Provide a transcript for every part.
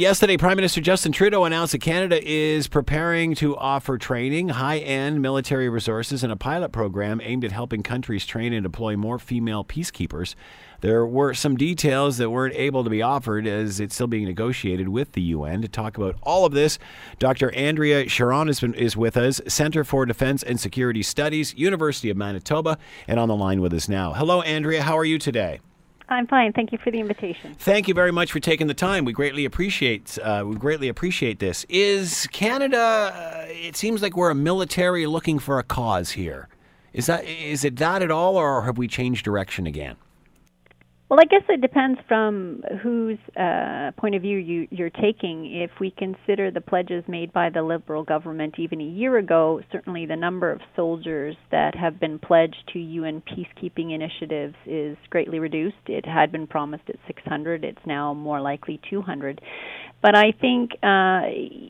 Yesterday, Prime Minister Justin Trudeau announced that Canada is preparing to offer training, high end military resources, and a pilot program aimed at helping countries train and deploy more female peacekeepers. There were some details that weren't able to be offered as it's still being negotiated with the UN. To talk about all of this, Dr. Andrea Charron is, is with us, Center for Defense and Security Studies, University of Manitoba, and on the line with us now. Hello, Andrea. How are you today? I'm fine. Thank you for the invitation. Thank you very much for taking the time. We greatly appreciate uh, we greatly appreciate this. Is Canada? Uh, it seems like we're a military looking for a cause here. Is that is it that at all, or have we changed direction again? Well, I guess it depends from whose uh, point of view you, you're taking. If we consider the pledges made by the Liberal government even a year ago, certainly the number of soldiers that have been pledged to UN peacekeeping initiatives is greatly reduced. It had been promised at 600, it's now more likely 200. But I think uh,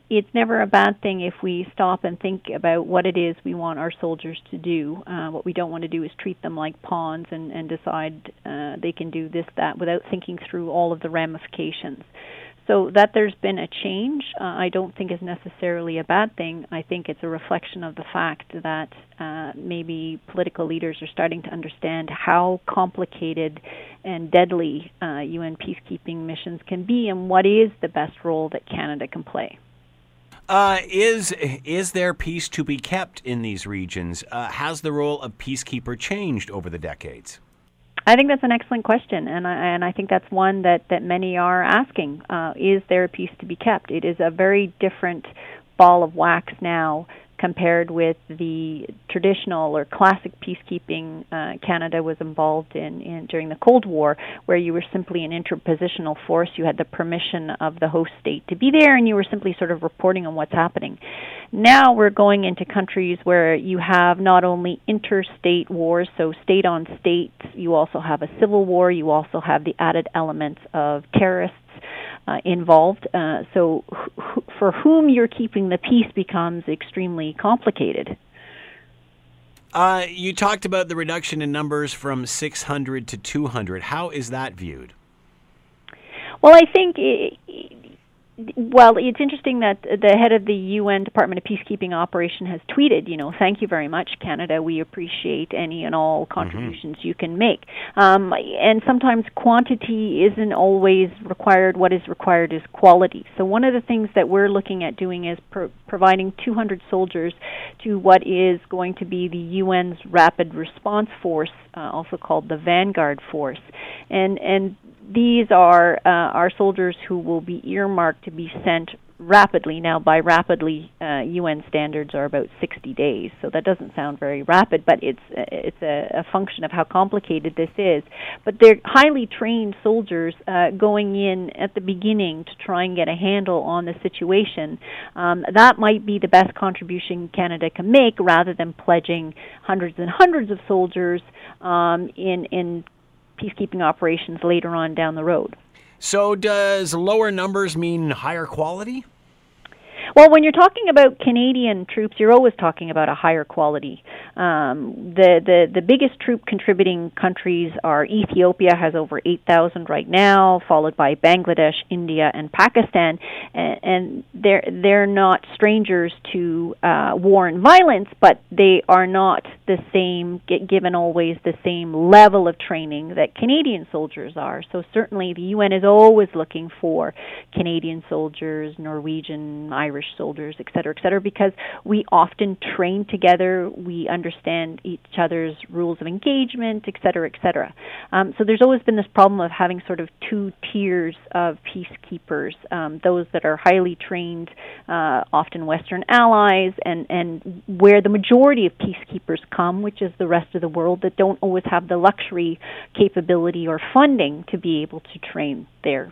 it's never a bad thing if we stop and think about what it is we want our soldiers to do. Uh, what we don't want to do is treat them like pawns and, and decide uh, they can do this, that, without thinking through all of the ramifications. So that there's been a change, uh, I don't think is necessarily a bad thing. I think it's a reflection of the fact that uh, maybe political leaders are starting to understand how complicated and deadly uh, UN peacekeeping missions can be, and what is the best role that Canada can play. Uh, is is there peace to be kept in these regions? Uh, has the role of peacekeeper changed over the decades? I think that's an excellent question, and I, and I think that's one that, that many are asking. Uh, is there a peace to be kept? It is a very different ball of wax now compared with the traditional or classic peacekeeping uh, Canada was involved in, in during the Cold War, where you were simply an interpositional force. You had the permission of the host state to be there, and you were simply sort of reporting on what's happening. Now we're going into countries where you have not only interstate wars, so state on state, you also have a civil war, you also have the added elements of terrorists uh, involved. Uh, so, wh- for whom you're keeping the peace becomes extremely complicated. Uh, you talked about the reduction in numbers from 600 to 200. How is that viewed? Well, I think it, well, it's interesting that the head of the UN Department of Peacekeeping Operation has tweeted, you know, thank you very much, Canada. We appreciate any and all mm-hmm. contributions mm-hmm. you can make. Um, and sometimes quantity isn't always required. What is required is quality. So one of the things that we're looking at doing is pro- providing 200 soldiers to what is going to be the UN's Rapid Response Force, uh, also called the Vanguard Force. And and these are uh, our soldiers who will be earmarked to be sent rapidly. Now, by rapidly, uh, UN standards are about 60 days, so that doesn't sound very rapid, but it's it's a, a function of how complicated this is. But they're highly trained soldiers uh, going in at the beginning to try and get a handle on the situation. Um, that might be the best contribution Canada can make, rather than pledging hundreds and hundreds of soldiers um, in in peacekeeping operations later on down the road. So, does lower numbers mean higher quality? Well, when you're talking about Canadian troops, you're always talking about a higher quality. Um, the, the the biggest troop contributing countries are Ethiopia has over 8,000 right now, followed by Bangladesh, India, and Pakistan, and, and they're they're not strangers to uh, war and violence, but they are not the same given always the same level of training that Canadian soldiers are. So certainly the UN is always looking for Canadian soldiers, Norwegian, Irish Irish soldiers, et cetera, et cetera, because we often train together, we understand each other's rules of engagement, et cetera, et cetera. Um, so there's always been this problem of having sort of two tiers of peacekeepers, um, those that are highly trained, uh, often Western allies, and, and where the majority of peacekeepers come, which is the rest of the world that don't always have the luxury, capability, or funding to be able to train their